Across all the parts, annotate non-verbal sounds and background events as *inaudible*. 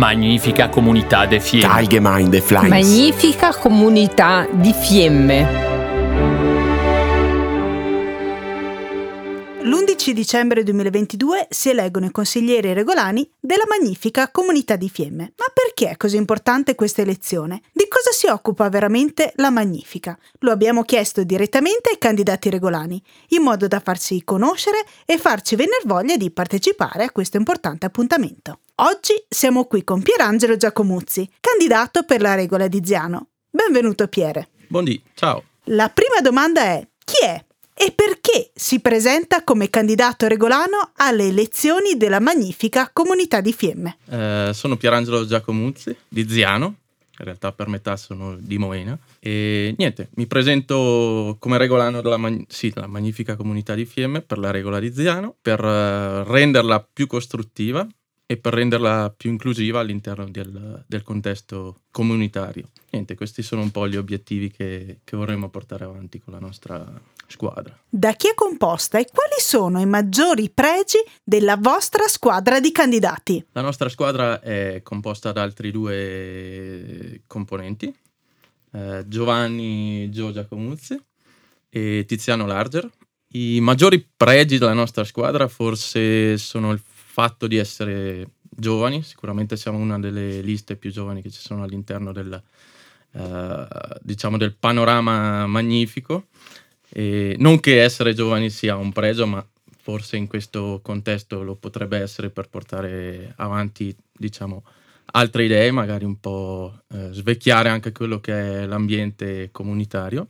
Magnifica comunità de Fiemme. Allgemeinde Fleiß. Magnifica comunità di Fiemme. L'11 dicembre 2022 si eleggono i consiglieri regolani della magnifica comunità di Fiemme. Ma perché è così importante questa elezione? Di cosa si occupa veramente la magnifica? Lo abbiamo chiesto direttamente ai candidati regolani, in modo da farsi conoscere e farci venire voglia di partecipare a questo importante appuntamento. Oggi siamo qui con Pierangelo Giacomuzzi, candidato per la regola di Ziano. Benvenuto Piere. Buondì, ciao. La prima domanda è chi è e perché si presenta come candidato regolano alle elezioni della magnifica comunità di Fiemme. Eh, sono Pierangelo Giacomuzzi di Ziano, in realtà per metà sono di Moena e niente, mi presento come regolano della, mag- sì, della magnifica comunità di Fiemme per la regola di Ziano, per eh, renderla più costruttiva e per renderla più inclusiva all'interno del, del, contesto comunitario. Niente, questi sono un po' gli obiettivi che, che, vorremmo portare avanti con la nostra squadra. Da chi è composta e quali sono i maggiori pregi della vostra squadra di candidati? La nostra squadra è composta da altri due componenti, eh, Giovanni Gio Giacomuzzi e Tiziano Larger. I maggiori pregi della nostra squadra forse sono il fatto di essere giovani, sicuramente siamo una delle liste più giovani che ci sono all'interno del, uh, diciamo del panorama magnifico. E non che essere giovani sia un pregio, ma forse in questo contesto lo potrebbe essere per portare avanti, diciamo, altre idee, magari un po' eh, svecchiare anche quello che è l'ambiente comunitario.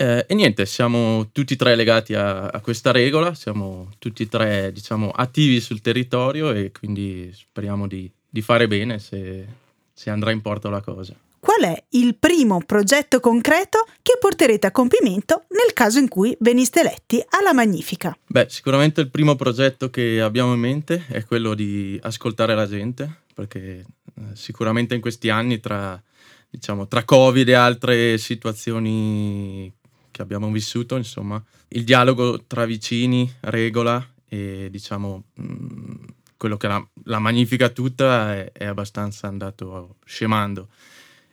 Eh, e niente, siamo tutti e tre legati a, a, questa regola, siamo tutti e tre diciamo, attivi sul territorio e quindi speriamo di, di fare bene se, se andrà in porto la cosa. Qual è il primo progetto concreto che porterete a compimento nel caso in cui veniste eletti alla Magnifica? Beh, sicuramente il primo progetto che abbiamo in mente è quello di ascoltare la gente, perché eh, sicuramente in questi anni tra, diciamo, tra Covid e altre situazioni che abbiamo vissuto, insomma, il dialogo tra vicini regola e diciamo mh, mm, quello che la, la magnifica tutta è, è, abbastanza andato scemando.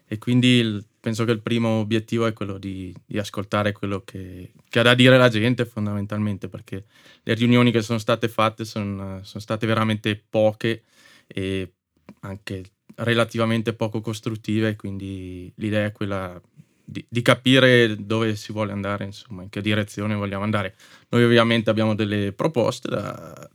E quindi il, penso che il primo obiettivo è quello di, di ascoltare quello che, che, ha da dire la gente fondamentalmente perché le riunioni che sono state fatte sono, sono state veramente poche e anche relativamente poco costruttive quindi l'idea è quella di, di, capire dove si vuole andare, insomma, in che direzione vogliamo andare. Noi ovviamente abbiamo delle proposte da,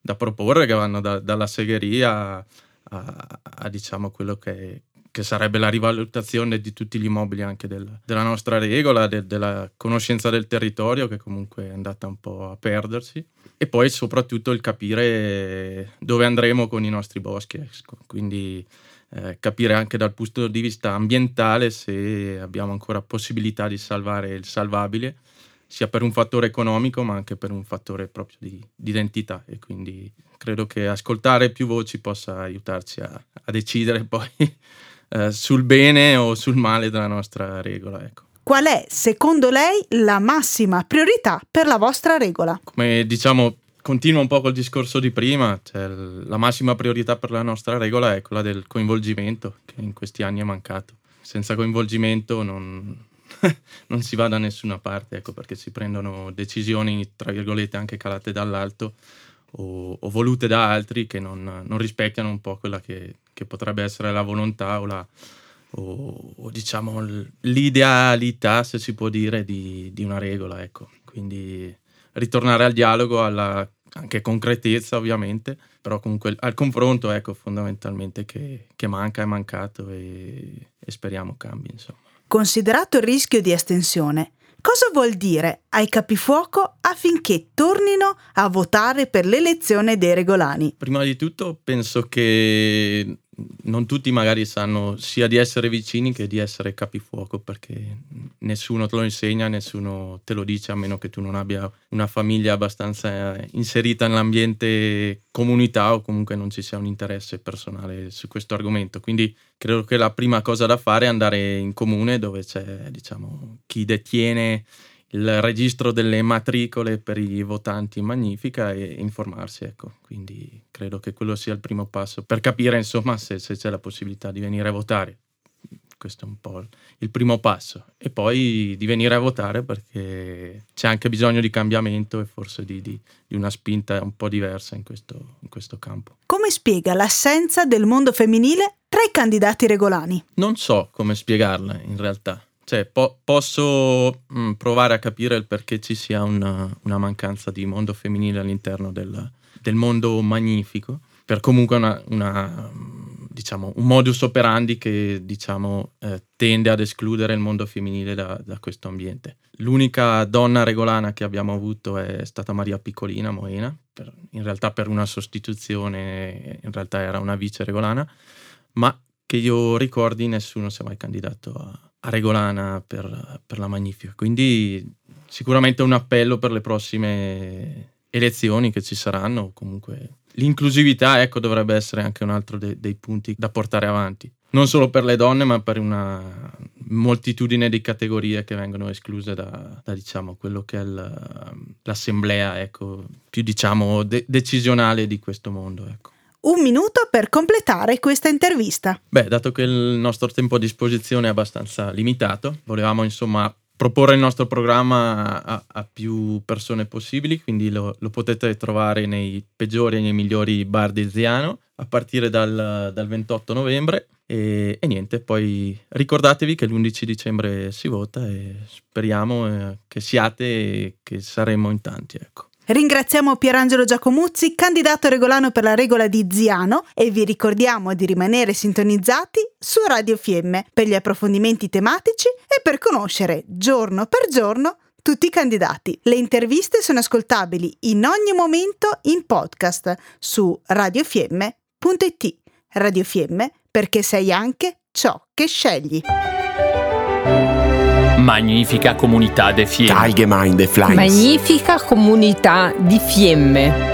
da proporre che vanno da, dalla segheria a, a, a diciamo, quello che, che, sarebbe la rivalutazione di tutti gli immobili anche del, della nostra regola, de, della conoscenza del territorio che comunque è andata un po' a perdersi e poi soprattutto il capire dove andremo con i nostri boschi. Ecco. Quindi eh, capire anche dal punto di vista ambientale se abbiamo ancora possibilità di salvare il salvabile, sia per un fattore economico ma anche per un fattore proprio di, di identità e quindi credo che ascoltare più voci possa aiutarci a, a decidere *laughs* poi eh, sul bene o sul male della nostra regola. Ecco. Qual è, secondo lei, la massima priorità per la vostra regola? Come diciamo continua un po' col discorso di prima, cioè la massima priorità per la nostra regola è quella del coinvolgimento, che in questi anni è mancato. Senza coinvolgimento non, *laughs* non si va da nessuna parte, ecco, perché si prendono decisioni, tra virgolette, anche calate dall'alto o, o volute da altri che non, non, rispecchiano un po' quella che, che potrebbe essere la volontà o, la, o, o diciamo l'idealità, se si può dire, di, di una regola, ecco. Quindi ritornare al dialogo, alla anche concretezza ovviamente, però comunque al confronto ecco fondamentalmente che, che manca, è mancato e, e speriamo cambi insomma. Considerato il rischio di estensione, cosa vuol dire ai capifuoco affinché tornino a votare per l'elezione dei regolani? Prima di tutto penso che non tutti magari sanno sia di essere vicini che di essere capifuoco perché nessuno te lo insegna, nessuno te lo dice a meno che tu non abbia una famiglia abbastanza inserita nell'ambiente comunità o comunque non ci sia un interesse personale su questo argomento. Quindi credo che la prima cosa da fare è andare in comune dove c'è diciamo, chi detiene il registro delle matricole per i votanti Magnifica e informarsi, ecco. Quindi credo che quello sia il primo passo per capire, insomma, se, se c'è la possibilità di venire a votare. Questo è un po' il primo passo. E poi di venire a votare perché c'è anche bisogno di cambiamento e forse di, di, di una spinta un po' diversa in questo, in questo campo. Come spiega l'assenza del mondo femminile tra i candidati regolani? Non so come spiegarla in realtà cioè, po- posso mh, mm, provare a capire il perché ci sia una, una mancanza di mondo femminile all'interno del, del mondo magnifico, per comunque una, una, diciamo, un modus operandi che diciamo, eh, tende ad escludere il mondo femminile da, da, questo ambiente. L'unica donna regolana che abbiamo avuto è stata Maria Piccolina Moena, per, in realtà per una sostituzione, in realtà era una vice regolana, ma che io ricordi nessuno si è mai candidato a Regolana per, per la Magnifica. Quindi sicuramente un appello per le prossime elezioni che ci saranno. Comunque l'inclusività ecco, dovrebbe essere anche un altro de- dei punti da portare avanti. Non solo per le donne, ma per una moltitudine di categorie che vengono escluse da, da diciamo, quello che è l'assemblea ecco, più diciamo, de- decisionale di questo mondo. Ecco un minuto per completare questa intervista. Beh, dato che il nostro tempo a disposizione è abbastanza limitato, volevamo insomma proporre il nostro programma a, a più persone possibili, quindi lo, lo, potete trovare nei peggiori e nei migliori bar di Ziano a partire dal, dal 28 novembre. E, e, niente, poi ricordatevi che l'11 dicembre si vota e speriamo eh, che siate e che saremo in tanti. Ecco. Ringraziamo Pierangelo Giacomuzzi, candidato regolano per la regola di Ziano e vi ricordiamo di rimanere sintonizzati su Radio Fiemme per gli approfondimenti tematici e per conoscere giorno per giorno tutti i candidati. Le interviste sono ascoltabili in ogni momento in podcast su radiofiemme.it. Radio Fiemme perché sei anche ciò che scegli. Magnifica comunità de Fiemme. Allgemeine Flames. Magnifica comunità di Fiemme.